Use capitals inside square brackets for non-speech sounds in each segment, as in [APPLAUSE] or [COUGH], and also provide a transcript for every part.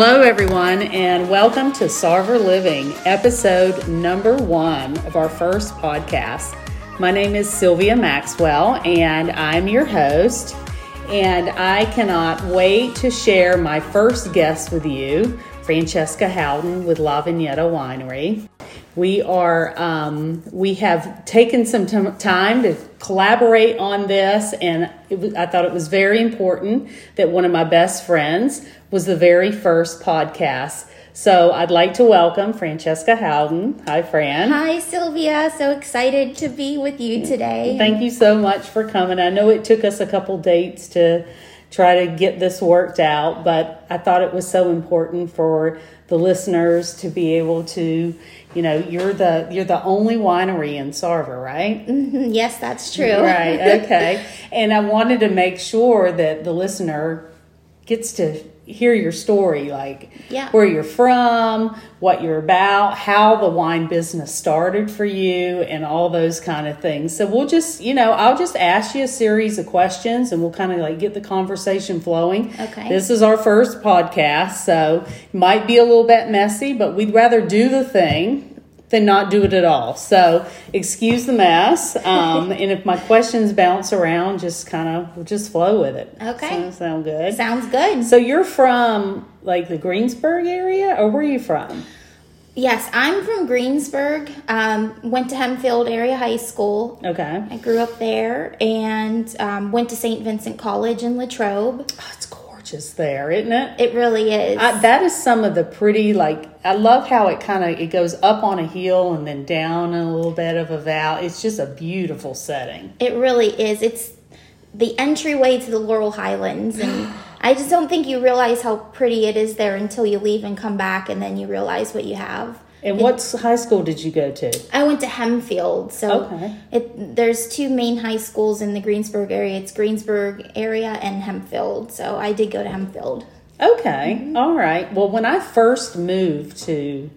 Hello, everyone, and welcome to Sarver Living, episode number one of our first podcast. My name is Sylvia Maxwell, and I'm your host. And I cannot wait to share my first guest with you, Franchesca Howden with La Vigneta Winery. We are um, we have taken some t- time to collaborate on this, and was, I thought it was very important that one of my best friends was the very first podcast. So I'd like to welcome Franchesca Howden. Hi, Fran. Hi, Sylvia. So excited to be with you today. Thank you so much for coming. I know it took us a couple dates to try to get this worked out, but I thought it was so important for the listeners to be able to, you know, you're the you're the only winery in Sarver, right? Mm-hmm. Yes, that's true. Right. Okay. [LAUGHS] and I wanted to make sure that the listener gets to hear your story, like yeah. where you're from, what you're about, how the wine business started for you, and all those kind of things. So we'll just, you know, I'll just ask you a series of questions and we'll kind of like get the conversation flowing. Okay. This is our first podcast, so might be a little bit messy, but we'd rather do the thing than not do it at all. So excuse the mess. Um, [LAUGHS] and if my questions bounce around, just kind of just flow with it. Okay. Sound, sound good. Sounds good. So you're from like the Greensburg area, or where are you from? Yes, I'm from Greensburg. Um, went to Hempfield Area High School. Okay. I grew up there and um, went to St. Vincent College in Latrobe. Oh, it's gorgeous there, isn't it? It really is. I, that is some of the pretty like. I love how it kind of it goes up on a hill and then down a little bit of a valley. It's just a beautiful setting. it really is. It's the entryway to the Laurel Highlands and. [GASPS] I just don't think you realize how pretty it is there until you leave and come back, and then you realize what you have. And what high school did you go to? I went to Hempfield, so Okay. it, there's two main high schools in the Greensburg area. It's Greensburg area and Hempfield. So I did go to Hempfield. Okay, mm-hmm. all right. Well, when I first moved to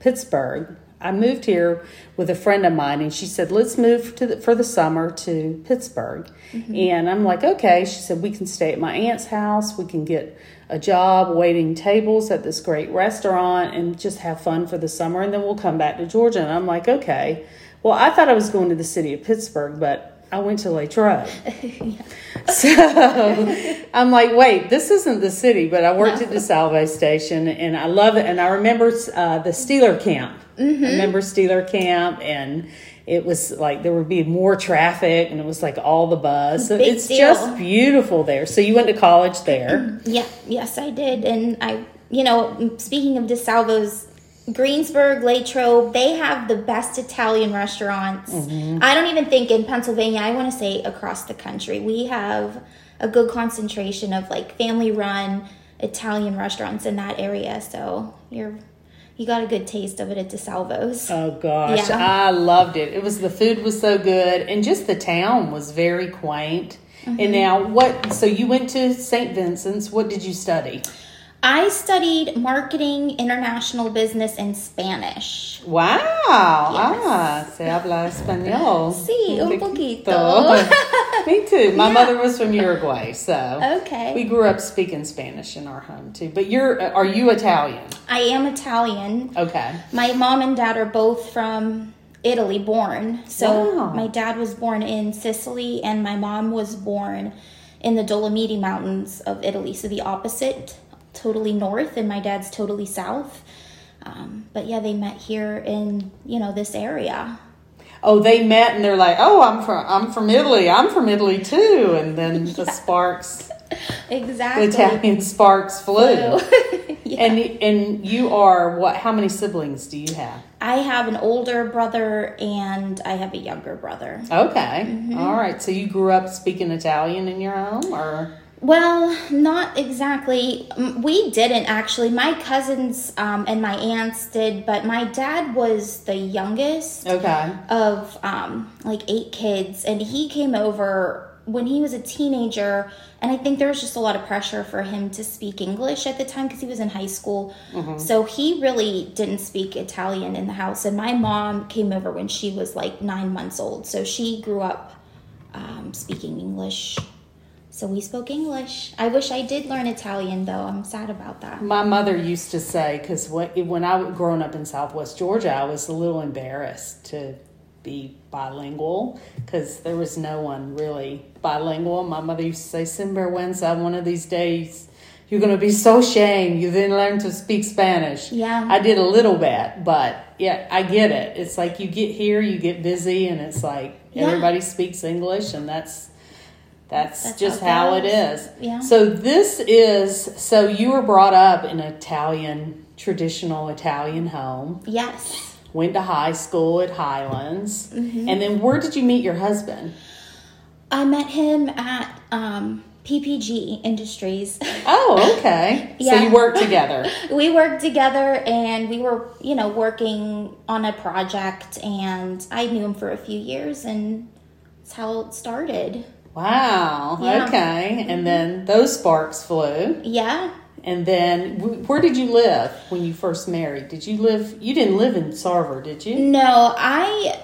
Pittsburgh, I moved here with a friend of mine, and she said, "Let's move to the, for the summer to Pittsburgh." Mm-hmm. And I'm like, "Okay." She said, "We can stay at my aunt's house. We can get a job waiting tables at this great restaurant, and just have fun for the summer, and then we'll come back to Georgia." And I'm like, "Okay." Well, I thought I was going to the city of Pittsburgh, but I went to Latrobe. [LAUGHS] [LAUGHS] So I'm like, wait, this isn't the city, but I worked at DeSalvo's Station and I love it. And I remember uh, the Steeler camp. Mm-hmm. I remember Steeler camp and it was like there would be more traffic and it was like all the buzz. So Big it's deal. just beautiful there. So you went to college there. [CLEARS THROAT] Yeah, yes, I did. And I, you know, speaking of DeSalvo's, Greensburg, Latrobe, they have the best Italian restaurants. I don't even think in Pennsylvania, I want to say across the country, we have a good concentration of like family run Italian restaurants in that area. So you're, you got a good taste of it at DeSalvo's. Oh gosh, Yeah. I loved it. It was the food was so good, and just the town was very quaint. Mm-hmm. And now, what? So you went to St. Vincent's. What did you study? I studied marketing, international business, and Spanish. Wow. Ah, se habla español. Sí, un poquito. poquito. [LAUGHS] Me too. My Yeah. mother was from Uruguay, so Okay. we grew up speaking Spanish in our home too. But you're are you Italian? I am Italian. Okay. My mom and dad are both from Italy, born. So Wow. my dad was born in Sicily, and my mom was born in the Dolomiti Mountains of Italy. So the opposite, totally north, and my dad's totally south. Um, but yeah, they met here in you know this area. Oh, they met and they're like, "Oh, I'm from I'm from Italy. I'm from Italy too." And then [LAUGHS] the sparks, exactly, the. Italian sparks flew. [LAUGHS] yeah. And and you are what? How many siblings do you have? I have an older brother and I have a younger brother. Okay, Mm-hmm. All right. So you grew up speaking Italian in your home, or Well, not exactly. We didn't actually. My cousins um, and my aunts did, but my dad was the youngest okay? of um, like eight kids, and he came over when he was a teenager. And I think there was just a lot of pressure for him to speak English at the time because he was in high school. So he really didn't speak Italian in the house. And my mom came over when she was like nine months old. So she grew up um, speaking English So we spoke English. I wish I did learn Italian, though. I'm sad about that. My mother used to say, because when I was growing up in Southwest Georgia, I was a little embarrassed to be bilingual because there was no one really bilingual. My mother used to say, Sinvergüenza, one of these days you're going to be so ashamed you didn't learn to speak Spanish. Yeah. I did a little bit, but yeah, I get it. It's like you get here, you get busy, and it's like Yeah. everybody speaks English, and that's that's, That's just how how it is. Yeah. So this is so you were brought up in Italian traditional Italian home. Yes. Went to high school at Highlands, Mm-hmm. and then where did you meet your husband? I met him at um, PPG Industries. [LAUGHS] Oh, okay. yeah. So you worked together. [LAUGHS] we worked together and we were, you know, working on a project, and I knew him for a few years, and that's how it started. Wow. Yeah. Okay. And mm-hmm. then those sparks flew. Yeah. And then where did you live when you first married? Did you live? You didn't live in Sarver, did you? No, I.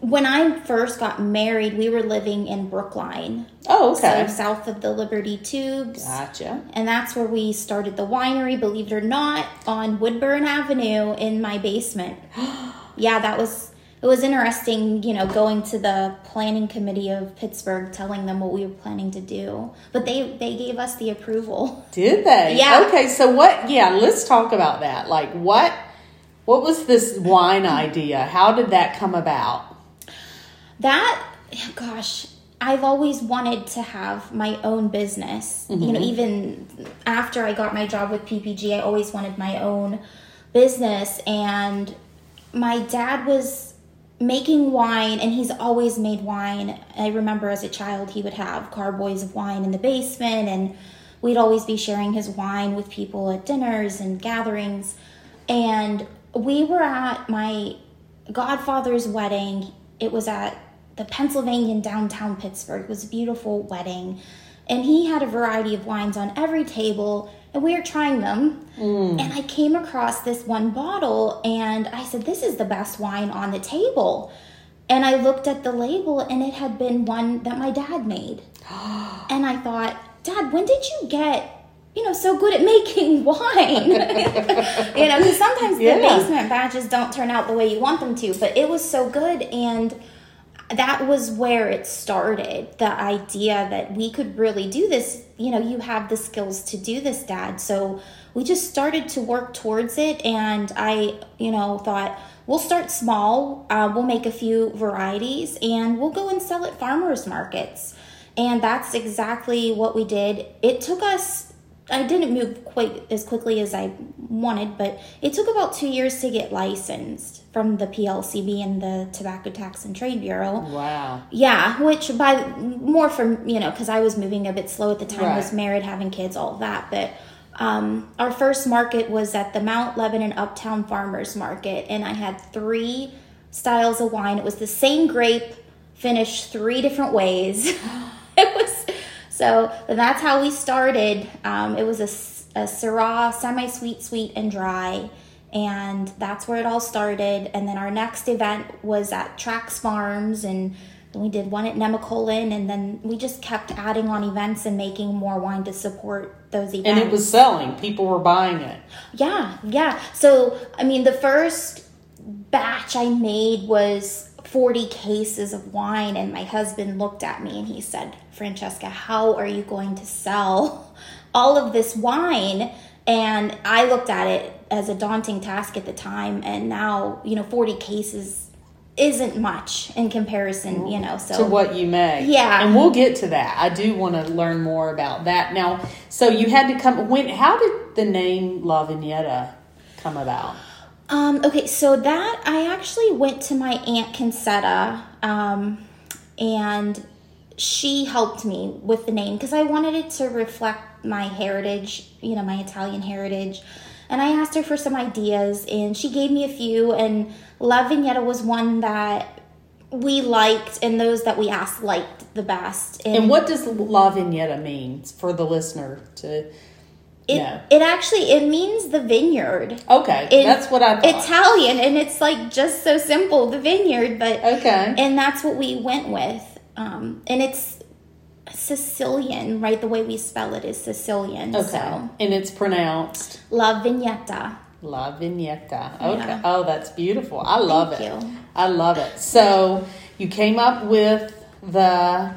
When I first got married, we were living in Brookline, Oh, okay. so south of the Liberty Tubes. Gotcha. And that's where we started the winery, believe it or not, on Woodburn Avenue in my basement. [GASPS] yeah, that was it was interesting, you know, going to the planning committee of Pittsburgh telling them what we were planning to do. But they they gave us the approval. Did they? Yeah. Okay. So what? Yeah. Let's talk about that. Like what? What was this wine idea? How did that come about? That gosh, I've always wanted to have my own business. You know, mm-hmm. even after I got my job with PPG, I always wanted my own business and my dad was making wine and he's always made wine. I remember as a child he would have carboys of wine in the basement and we'd always be sharing his wine with people at dinners and gatherings. And we were at my godfather's wedding. It was at the Pennsylvania downtown Pittsburgh. It was a beautiful wedding. And he had a variety of wines on every table, and we were trying them. Mm. And I came across this one bottle, and I said, This is the best wine on the table. And I looked at the label, and it had been one that my dad made. [GASPS] and I thought, Dad, when did you get you know, so good at [LAUGHS] making wine. [LAUGHS] you know, because sometimes the basement batches don't turn out the way you want them to, but it was so good. And that was where it started the idea that we could really do this. You know, you have the skills to do this, Dad. So we just started to work towards it. And I, you know, thought, we'll start small, uh, we'll make a few varieties, and we'll go and sell at farmers markets. And that's exactly what we did. It took us I didn't move quite as quickly as I wanted, but it took about two years to get licensed from the PLCB and the Tobacco Tax and Trade Bureau. Wow. Yeah, which by more from you know because I was moving a bit slow at the time, Right. was married, having kids, all of that. But um, our first market was at the Mount Lebanon Uptown Farmers Market, and I had three styles of wine. It was the same grape, finished three different ways. [LAUGHS] it was so that's how we started. Um, it was a, a Syrah, semi-sweet, sweet, and dry. And that's where it all started. And then our next event was at Trax Farms, and then we did one at Nemacolin, and then we just kept adding on events and making more wine to support those events. And it was selling. People were buying it. Yeah, yeah. So, I mean, the first batch I made was 40 cases of wine, and my husband looked at me and he said, Franchesca, how are you going to sell [LAUGHS] all of this wine? And I looked at it as a daunting task at the time, and now, you know, 40 cases isn't much in comparison, you know. So, to what you make. Yeah. And we'll get to that. I do want to learn more about that. Now, so you had to come when how did the name La Vigneta come about? Um, okay, so that I actually went to my aunt Concetta, um, and she helped me with the name because I wanted it to reflect my heritage, you know, my Italian heritage. And I asked her for some ideas, and she gave me a few. And La Vigneta was one that we liked, and those that we asked liked the best. And what does La Vigneta mean for the listener to it, it actually it means the vineyard. Okay, in that's what I thought. Italian, and it's like just so simple, the vineyard, but okay. and that's what we went with. Um, and it's Sicilian, right? The way we spell it is Sicilian. Okay. So And it's pronounced La Vigneta. La Vigneta. Okay. Yeah. Oh, that's beautiful. I love Thank it. you. I love it. So you came up with the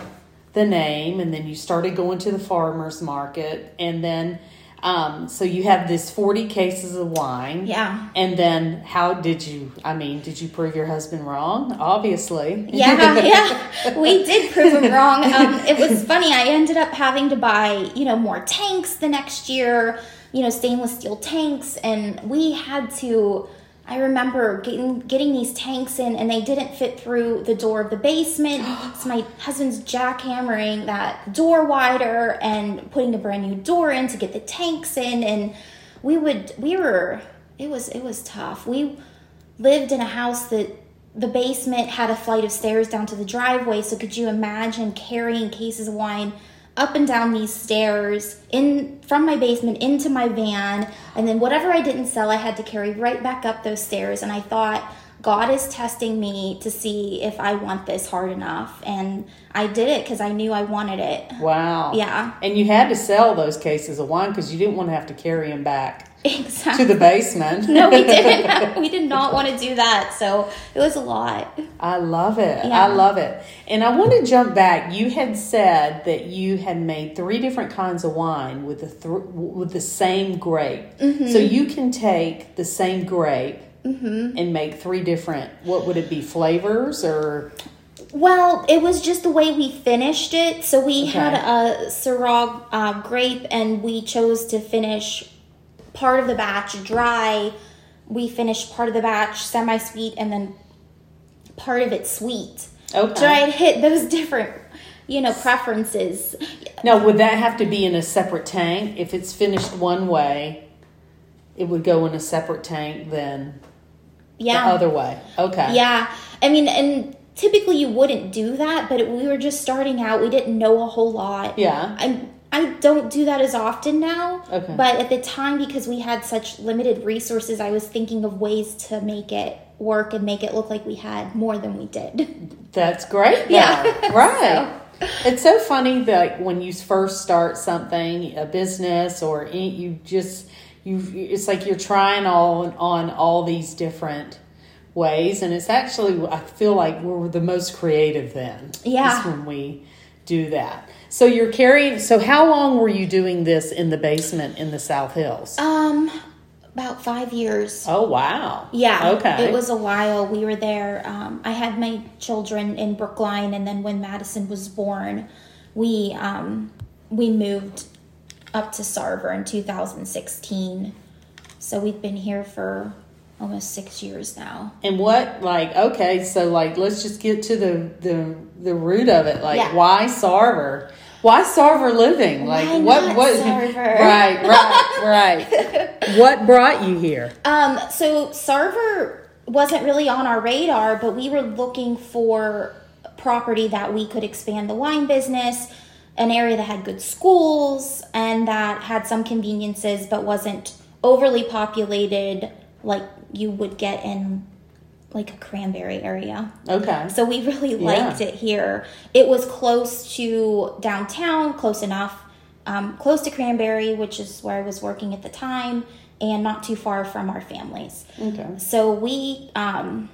the name, and then you started going to the farmers market, and then um, so you have this forty cases of wine. Yeah. And then how did you? I mean, did you prove your husband wrong? Obviously. [LAUGHS] Yeah, yeah. We did prove him wrong. Um, it was funny. I ended up having to buy, you know, more tanks the next year, you know, stainless steel tanks. And we had to, I remember getting, getting these tanks in and they didn't fit through the door of the basement. [GASPS] so my husband's jackhammering that door wider and putting a brand new door in to get the tanks in. And we would, we were, it was, it was tough. We, lived in a house that the basement had a flight of stairs down to the driveway. So could you imagine carrying cases of wine up and down these stairs in from my basement into my van and then whatever I didn't sell I had to carry right back up those stairs and I thought God is testing me to see if I want this hard enough and I did it cuz I knew I wanted it. Wow. Yeah. And you had to sell those cases of wine because you didn't want to have to carry them back Exactly. to the basement. [LAUGHS] no, we [LAUGHS] didn't. we did not want to do that. So it was a lot. I love it. Yeah. I love it. And I want to jump back. You had said that you had made three different kinds of wine with the th- with the same grape. Mm-hmm. So you can take the same grape and make three different. What would it be? Flavors or Well, it was just the way we finished it. So we Okay. had a Syrah uh, grape, and we chose to finish part of the batch dry. We finished part of the batch semi sweet, and then part of it sweet. okay? So I hit those [LAUGHS] different, you know, preferences. Now, would that have to be in a separate tank? If it's finished one way, it would go in a separate tank then Yeah. the other way. Okay. Yeah, I mean, and typically you wouldn't do that, but we were just starting out. We didn't know a whole lot. Yeah. I I don't do that as often now. Okay. But at the time, because we had such limited resources, I was thinking of ways to make it work and make it look like we had more than we did. That's great. though. Yeah. [LAUGHS] Right. [LAUGHS] It's so funny that when you first start something, a business, or you just you, it's like you're trying all on all these different ways, and it's actually I feel like we're the most creative then. Yeah. is when we do that. So you're carrying. So how long were you doing this in the basement in the South Hills? Um, about five years. Oh wow. Yeah. Okay. It was a while. We were there. Um, I had my children in Brookline, and then when Madison was born, we um, we moved up to Sarver in 2016. So we've been here for almost six years now. And what like okay, so like let's just get to the the the root of it. Like Yeah. why Sarver? Why Sarver living? Like Why what what Sarver? [LAUGHS] Right, right, right. what brought you here? Um, so Sarver wasn't really on our radar, but we were looking for property that we could expand the wine business, an area that had good schools and that had some conveniences but wasn't overly populated like you would get in like a cranberry area. Okay. So we really liked Yeah. it here. It was close to downtown, close enough, um, close to Cranberry, which is where I was working at the time, and not too far from our families. Okay. So we, um,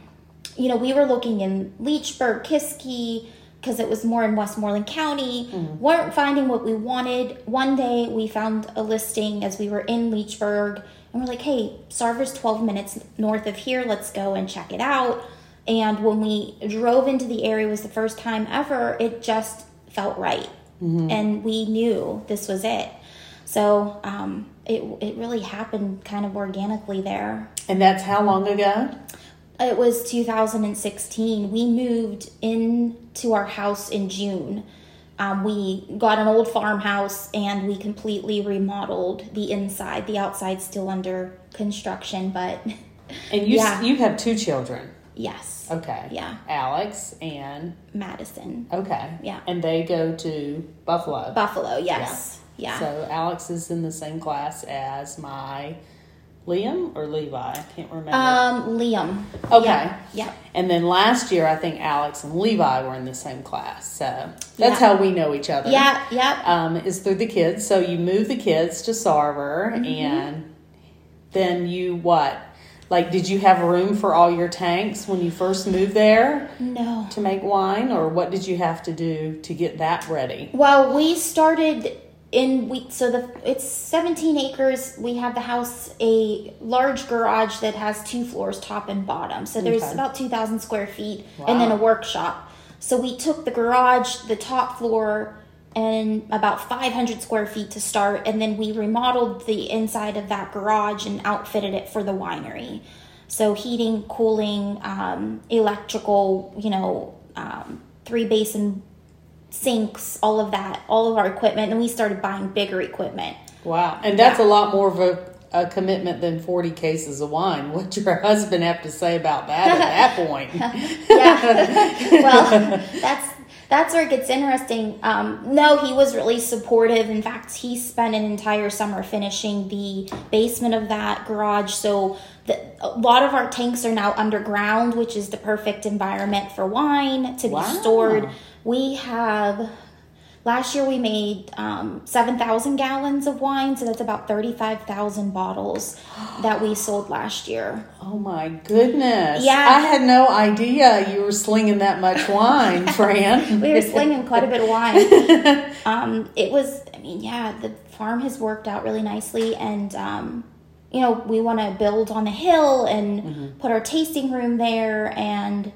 you know, we were looking in Leechburg, Kiski, because it was more in Westmoreland County. weren't finding what we wanted. One day we found a listing as we were in Leechburg, and we're like, "Hey, Sarver's 12 minutes north of here. Let's go and check it out." And when we drove into the area, it was the first time ever. It just felt right, and we knew this was it. So um, it it really happened kind of organically there. And that's how long ago? It was 2016. We moved into our house in June. Um, we got an old farmhouse and we completely remodeled the inside. The outside's still under construction, but [LAUGHS] And you Yeah. you have two children. yes, Okay. Yeah. Alex and Madison, okay. Yeah. And they go to Buffalo. Buffalo. Yes, yeah. So Alex is in the same class as my Liam or Levi? I can't remember. Um, Liam. Okay. Yeah. yeah. and then last year, I think Alex and Levi were in the same class. So that's Yeah. how we know each other. Yeah, yeah. Um, is through the kids. So you move the kids to Sarver, Mm-hmm. and then you what? Like, did you have room for all your tanks when you first moved there No. to make wine, or what did you have to do to get that ready? Well, we started in we so the it's 17 acres. We have the house a large garage that has two floors, top and bottom. So there's Okay. about 2,000 square feet, and then a workshop. So we took the garage, the top floor, and about 500 square feet to start, and then we remodeled the inside of that garage and outfitted it for the winery. So heating, cooling, um, electrical, you know, um, three basin sinks, all of that, all of our equipment, and we started buying bigger equipment. Wow, and that's a lot more of a, a commitment than forty cases of wine. [LAUGHS] What's your husband have to say about that at that [LAUGHS] point? Yeah. [LAUGHS] well, that's that's where it gets interesting. Um, no, he was really supportive. In fact, he spent an entire summer finishing the basement of that garage. So the, a lot of our tanks are now underground, which is the perfect environment for wine to Wow. be stored. We have. Last year we made um, 7,000 gallons of wine, so that's about 35,000 bottles [GASPS] that we sold last year. Oh my goodness! Yeah. I had no idea you were slinging that much [LAUGHS] wine, Fran. we were slinging quite a bit of wine. [LAUGHS] um, it was, I mean, yeah, the farm has worked out really nicely, and um, you know, we want to build on the hill and put our tasting room there, and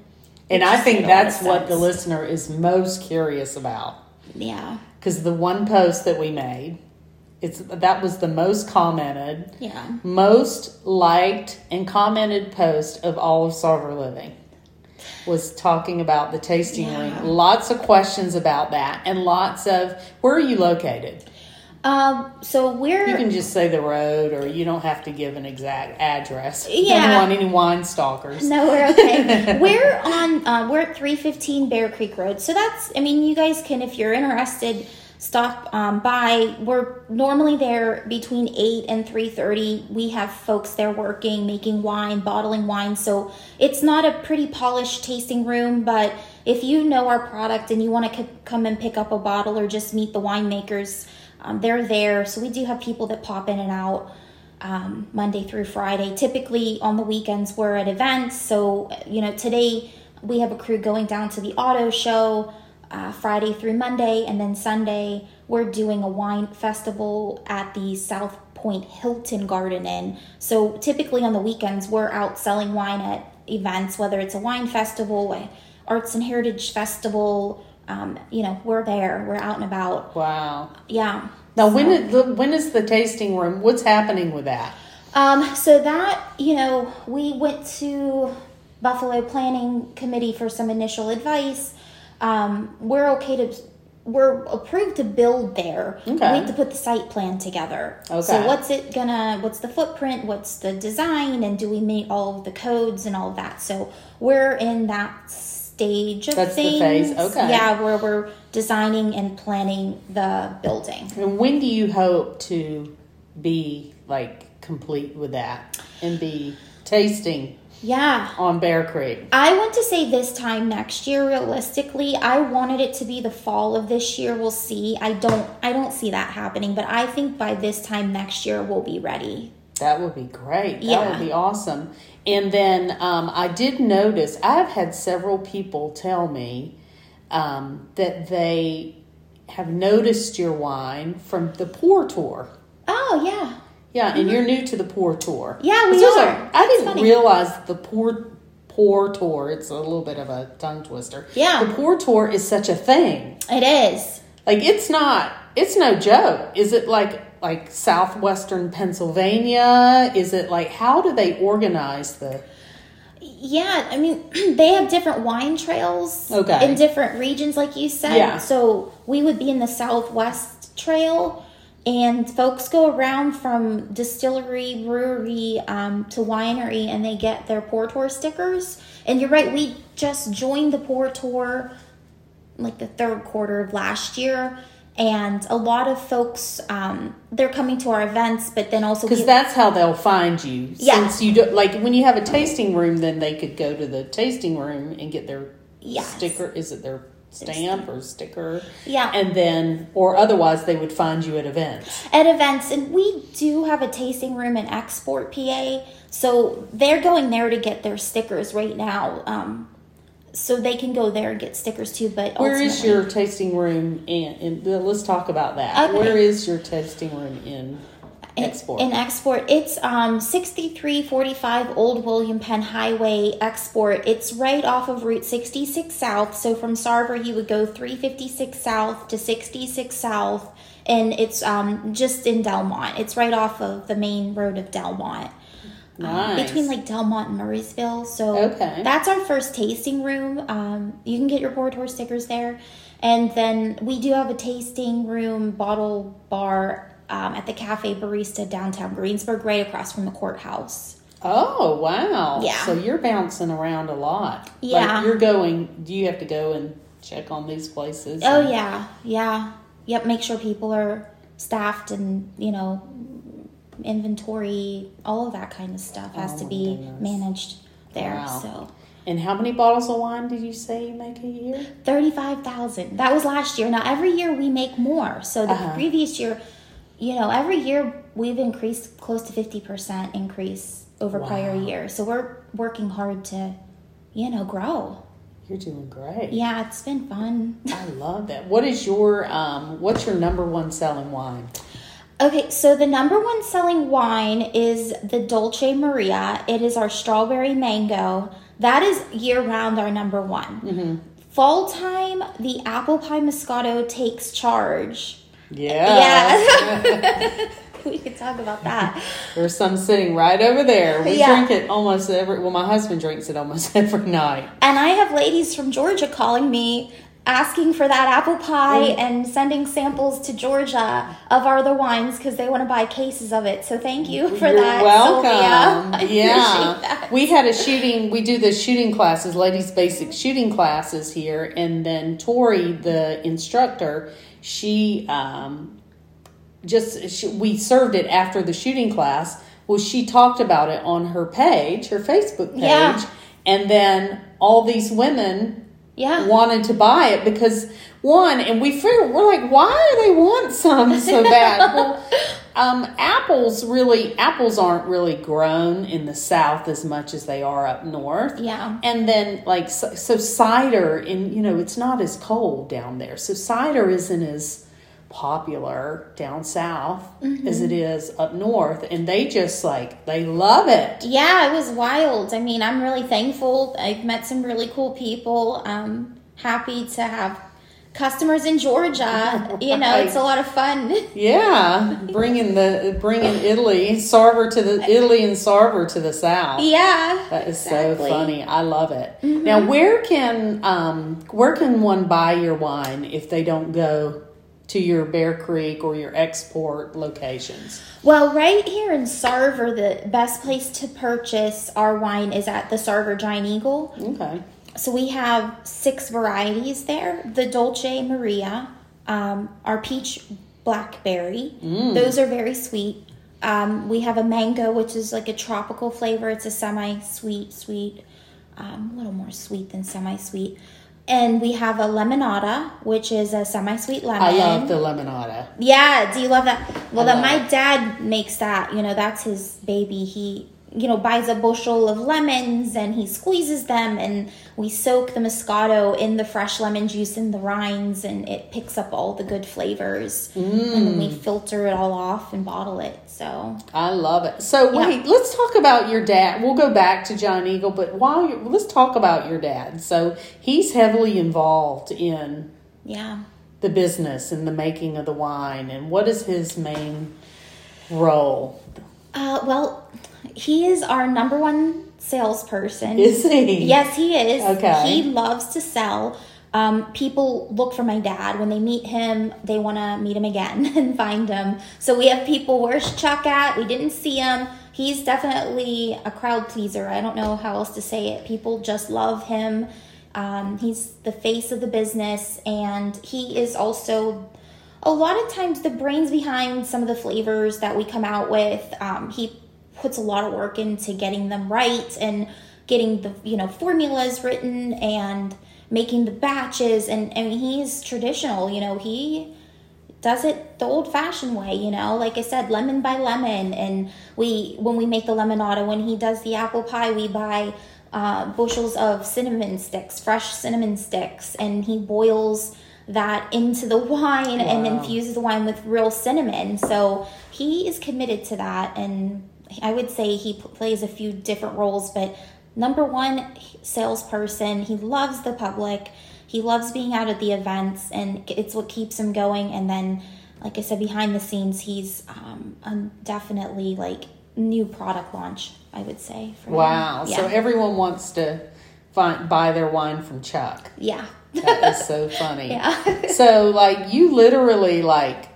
and I think made a lot of that's what the listener is most curious about. yeah, Because the one post that we made, it's that was the most commented, yeah, most liked and commented post of all of Sarver Living. Was talking about the tasting Yeah. room. Lots of questions about that, and lots of where are you located? Um, so we're You can just say the road, or you don't have to give an exact address. Yeah. Don't want any wine stalkers. No, we're okay. [LAUGHS] we're on. Uh, we're at three fifteen Bear Creek Road. So that's. I mean, you guys can, if you're interested, stop um, by. We're normally there between eight and three thirty. We have folks there working, making wine, bottling wine. So it's not a pretty polished tasting room, but if you know our product and you want to c- come and pick up a bottle or just meet the winemakers, um, they're there. So we do have people that pop in and out um, Monday through Friday. Typically on the weekends we're at events. So you know today we have a crew going down to the auto show uh, Friday through Monday, and then Sunday we're doing a wine festival at the South Point Hilton Garden Inn. So typically on the weekends we're out selling wine at events, whether it's a wine festival, a arts and heritage festival. Um, you know we're there. We're out and about. Wow. Yeah. Now, when is the when is the tasting room? What's happening with that? Um, so that, you know, we went to Buffalo Planning Committee for some initial advice. Um, we're okay to, we're approved to build there. Okay. We have to put the site plan together. Okay. So what's it gonna, what's the footprint, what's the design, and do we meet all of the codes and all of that? So we're in that stage of That's the things. phase, okay. Yeah, where we're designing and planning the building. And when do you hope to be like complete with that and be tasting Yeah. on Bear Creek? I want to say this time next year realistically. I wanted it to be the fall of this year. We'll see. I don't I don't see that happening, but I think by this time next year we'll be ready. That would be great. That Yeah. would be awesome. And then um, I did notice, I've had several people tell me um, that they have noticed your wine from the Pour Tour. Oh, yeah. Yeah, and you're new to the Pour Tour. Mm-hmm. Yeah, we This was a- are. I It's didn't funny. realize the Pour Pour Tour. It's a little bit of a tongue twister. Yeah. the Pour Tour is such a thing. It is. Like it's not. It's no joke. Is it like like southwestern Pennsylvania? Is it like how do they organize the? Yeah, I mean, [CLEARS THROAT] they have different wine trails Okay. in different regions, like you said. Yeah. So we would be in the Southwest Trail, and folks go around from distillery, brewery um, to winery, and they get their Pour Tour stickers. And you're right, we just joined the Pour Tour like the third quarter of last year. And a lot of folks um, they're coming to our events, but then also Because that's how they'll find you. Yeah. Since you do, like when you have a tasting room, then they could go to the tasting room and get their Yes. sticker. Is it their stamp or sticker? Yeah. And then, or otherwise, they would find you at events. at events, and we do have a tasting room in Export, PA. So they're going there to get their stickers right now. Um, so they can go there and get stickers too. But Where is your tasting room? In, in let's talk about that. Okay. Where is your tasting room in in- export? In export, it's um, 6345 Old William Penn Highway export. It's right off of Route 66 South. So from Sarver, you would go 356 South to 66 South, and it's um, just in Delmont. It's right off of the main road of Delmont. Nice. between like Delmont and Murrysville. So Okay. that's our first tasting room. Um, you can get your Pour Tour stickers there. And then we do have a tasting room bottle bar um, at the Cafe Barista downtown Greensburg, right across from the courthouse. Oh wow! Yeah. So you're bouncing around a lot. Yeah. Like you're going. Do you have to go and check on these places? Oh And- yeah, yeah, yep. Make sure people are staffed and you know inventory, all of that kind of stuff has Oh, to be goodness. managed there. Wow. So And how many bottles of wine did you say you make a year? thirty-five thousand. That was last year. Now every year we make more. So the Uh-huh. previous year, you know, every year we've increased close to fifty percent increase over prior Wow. years. So we're working hard to, you know, grow. You're doing great. Yeah, it's been fun. I love that. What is your um? What's your number one selling wine? Okay, so the number one selling wine is the Dolce Maria. It is our strawberry mango. That is year round our number one. Mm-hmm. Fall time, the apple pie moscato takes charge. Yeah. Yeah. [LAUGHS] [LAUGHS] we could talk about that. There's some sitting right over there. We Yeah. drink it almost every. Well, my husband drinks it almost [LAUGHS] every night. And I have ladies from Georgia calling me asking for that apple pie Mm. and sending samples to Georgia of our other wines because they want to buy cases of it. So thank you for You're that. welcome. Sylvia. [LAUGHS] Yeah. that. We had a shooting, we do the shooting classes, ladies' basic shooting classes here. And then Tori, the instructor, she um, just, she, we served it after the shooting class. Well, she talked about it on her page, her Facebook page. Yeah. And then all these women Yeah. wanted to buy it because one, and we figured we're like, why do they want some so bad? [LAUGHS] well, um, apples really apples aren't really grown in the south as much as they are up north. Yeah. And then like so, so cider, and you know it's not as cold down there, so cider isn't as popular down south as mm-hmm. it is up north, and they just like they love it. Yeah, it was wild. I mean, I'm really thankful. I've met some really cool people. I'm happy to have customers in Georgia. [LAUGHS] You know, it's a lot of fun. [LAUGHS] Yeah, bringing the bringing Italy Sarver to the Italy and Sarver to the south. yeah. That is Exactly. so funny. I love it. Now, mm-hmm. where can um, where can one buy your wine if they don't go to your Bear Creek or your export locations? Well, right here in Sarver, the best place to purchase our wine is at the Sarver Giant Eagle. Okay. So we have six varieties there. The Dolce Maria, um, our peach blackberry. Those are very sweet. Um, we have a mango, which is like a tropical flavor. It's a semi-sweet, sweet, um, a little more sweet than semi-sweet. And we have a lemonada, which is a semi-sweet lemon. I love the lemonada. Yeah, do you love that? Well, then my dad makes that. You know, that's his baby. He, you know, buys a bushel of lemons and he squeezes them, and we soak the Moscato in the fresh lemon juice in the rinds, and it picks up all the good flavors. And then we filter it all off and bottle it. So I love it. So Yeah. wait, let's talk about your dad. We'll go back to Giant Eagle, but while you let's talk about your dad. So he's heavily involved in yeah. the business and the making of the wine. And what is his main role? Uh, well, he is our number one salesperson. Is he? Yes, he is. Okay. He loves to sell. Um, people look for my dad. When they meet him, they want to meet him again [LAUGHS] and find him. So we have people, where's Chuck at? We didn't see him. He's definitely a crowd pleaser. I don't know how else to say it. People just love him. Um, he's the face of the business, and he is also a lot of times the brains behind some of the flavors that we come out with, um, he puts a lot of work into getting them right and getting the you know formulas written and making the batches. And and he's traditional you know he does it the old fashioned way you know. Like i said lemon by lemon. And we when we make the lemonade when he does the apple pie we buy uh, bushels of cinnamon sticks fresh cinnamon sticks. And he boils that into the wine wow. and infuses the wine with real cinnamon. So he is committed to that. And i would say he plays a few different roles but number one salesperson. He loves the public. He loves being out at the events, and it's what keeps him going. And then, like I said, behind the scenes, he's um, definitely like new product launch. I would say. wow! Yeah. So everyone wants to find buy their wine from Chuck. Yeah. that is so funny. [LAUGHS] Yeah. so like you literally like,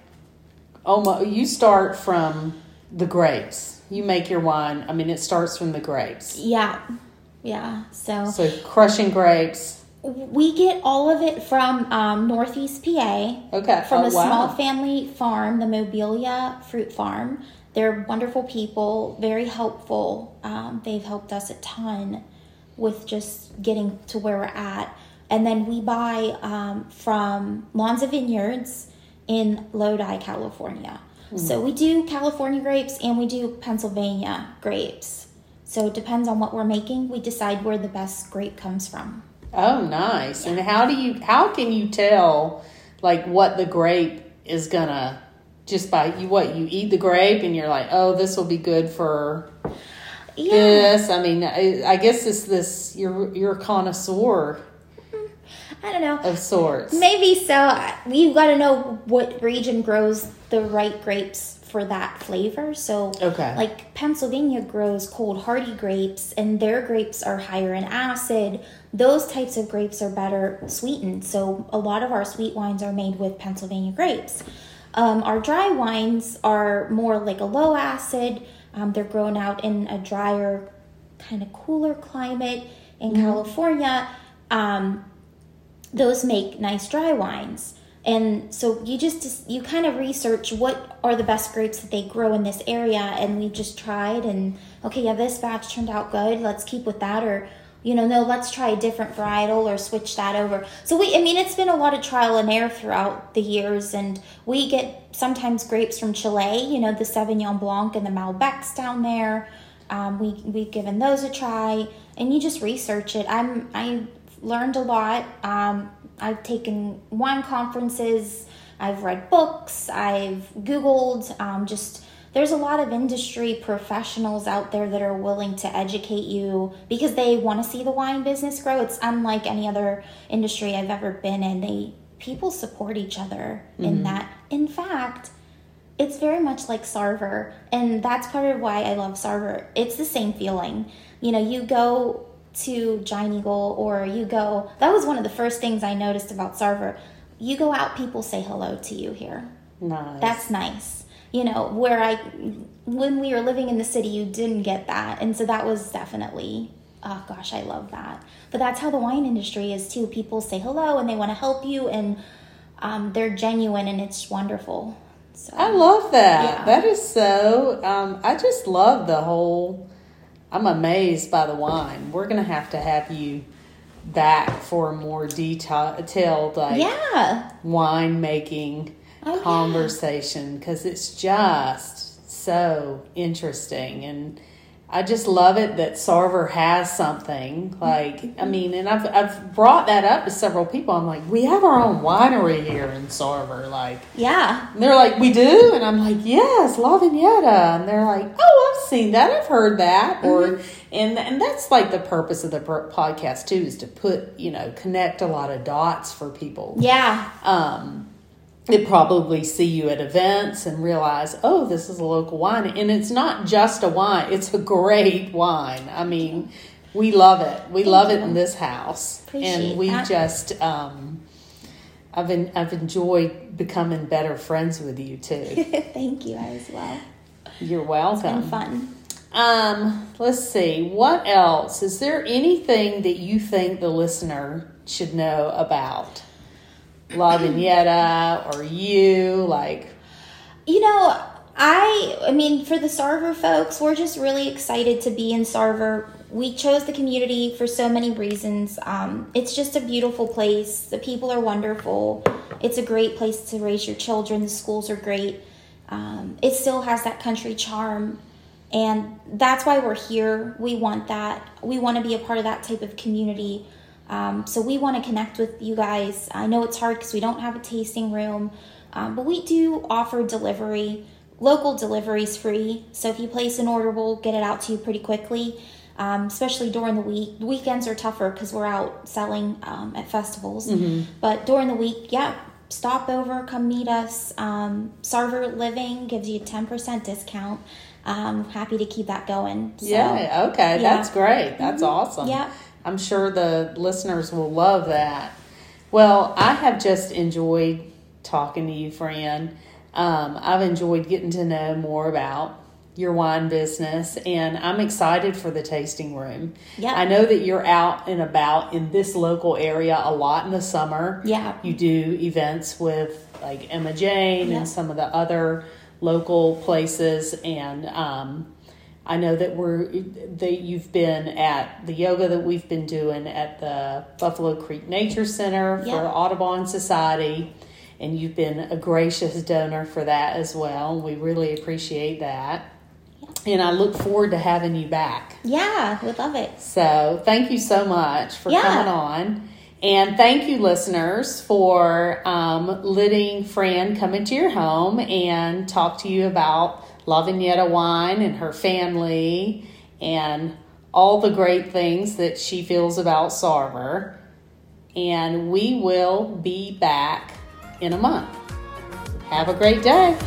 almost you start from the grapes. You make your wine. I mean, it starts from the grapes. Yeah. Yeah. So So crushing grapes. We get all of it from um, Northeast PA. Okay. From oh, a wow. small family farm, the Mobilia Fruit Farm. They're wonderful people, very helpful. Um, they've helped us a ton with just getting to where we're at. And then we buy um, from Lonza Vineyards in Lodi, California. So we do California grapes and we do Pennsylvania grapes. So it depends on what we're making. We decide where the best grape comes from. Oh, nice. Yeah. And how do you how can you tell like what the grape is gonna just by you what you eat the grape and you're like, "Oh, this will be good for yeah. this." I mean, I, I guess it's this you're you're a connoisseur. I don't know. Of sorts. Maybe so. You've got to know what region grows the right grapes for that flavor. So, okay. like Pennsylvania grows cold hardy grapes, and their grapes are higher in acid. Those types of grapes are better sweetened. So, a lot of our sweet wines are made with Pennsylvania grapes. Um, our dry wines are more like a low acid. Um, they're grown out in a drier, kind of cooler climate in mm-hmm. California. Um, those make nice dry wines. And so you just you kind of research what are the best grapes that they grow in this area, and we just tried and okay, yeah, this batch turned out good. Let's keep with that, or you know, no, let's try a different varietal or switch that over. So we, I mean, it's been a lot of trial and error throughout the years, and we get sometimes grapes from Chile, you know, the Sauvignon Blanc and the Malbecs down there. Um, we we've given those a try, and you just research it. I'm I learned a lot. Um, I've taken wine conferences, I've read books, I've Googled, um, just there's a lot of industry professionals out there that are willing to educate you because they want to see the wine business grow. It's unlike any other industry I've ever been in. They people support each other mm-hmm. in that. In fact, it's very much like Sarver, and that's part of why I love Sarver. It's the same feeling. You know, you go to Giant Eagle or you go, that was one of the first things I noticed about Sarver. You go out, people say hello to you here. Nice. That's nice. You know, where I, when we were living in the city, you didn't get that. And so that was definitely, oh gosh, I love that. But that's how the wine industry is too. People say hello and they want to help you and um, they're genuine and it's wonderful. So, I love that. Yeah. That is so, um, I just love the whole I'm amazed by the wine. We're gonna have to have you back for a more detailed like yeah wine making oh, conversation because yeah. it's just so interesting and I just love it that Sarver has something like I mm-hmm. mean, and I've I've brought that up to several people. I'm like, we have our own winery here in Sarver, like yeah. And they're like, we do, and I'm like, yes, La Vigneta, and they're like, oh, seen that, I've heard that, mm-hmm. or and and that's like the purpose of the podcast too, is to put you know connect a lot of dots for people. Yeah. Um they probably see you at events and realize, oh, this is a local wine. And it's not just a wine, it's a great wine. I mean, we love it. We Thank love you. it in this house. Appreciate and we that. just, um, I've, been, I've enjoyed becoming better friends with you too. [LAUGHS] Thank you, I as well. You're welcome. It's been fun. Um, let's see. What else? Is there anything that you think the listener should know about? La [CLEARS THROAT] Vigneta or you? Like, You know, I I mean, for the Sarver folks, we're just really excited to be in Sarver. We chose the community for so many reasons. Um, it's just a beautiful place. The people are wonderful. It's a great place to raise your children. The schools are great. Um, it still has that country charm, and that's why we're here. We want that. We want to be a part of that type of community. Um, so we want to connect with you guys. I know it's hard because we don't have a tasting room, um, but we do offer delivery. Local delivery is free, so if you place an order, we'll get it out to you pretty quickly. Um, especially during the week. Weekends are tougher because we're out selling um, at festivals. But during the week, yeah, stop over, come meet us. Um, Sarver Living gives you a ten percent discount. Um, happy to keep that going. So, yeah, okay, yeah. that's great. That's awesome. Yeah. I'm sure the listeners will love that. Well, I have just enjoyed talking to you, Fran. Um, I've enjoyed getting to know more about your wine business, and I'm excited for the tasting room. Yeah. I know that you're out and about in this local area a lot in the summer. Yeah. You do events with like Emma Jane Yeah. and some of the other local places, and um, I know that we're that you've been at the yoga that we've been doing at the Buffalo Creek Nature Center for Audubon Society, and you've been a gracious donor for that as well. We really appreciate that, and I look forward to having you back. Yeah, would love it. So thank you so much for Yeah. coming on. And thank you, listeners, for um, letting Fran come into your home and talk to you about La Vigneta wine and her family and all the great things that she feels about Sarver. And we will be back in a month. Have a great day.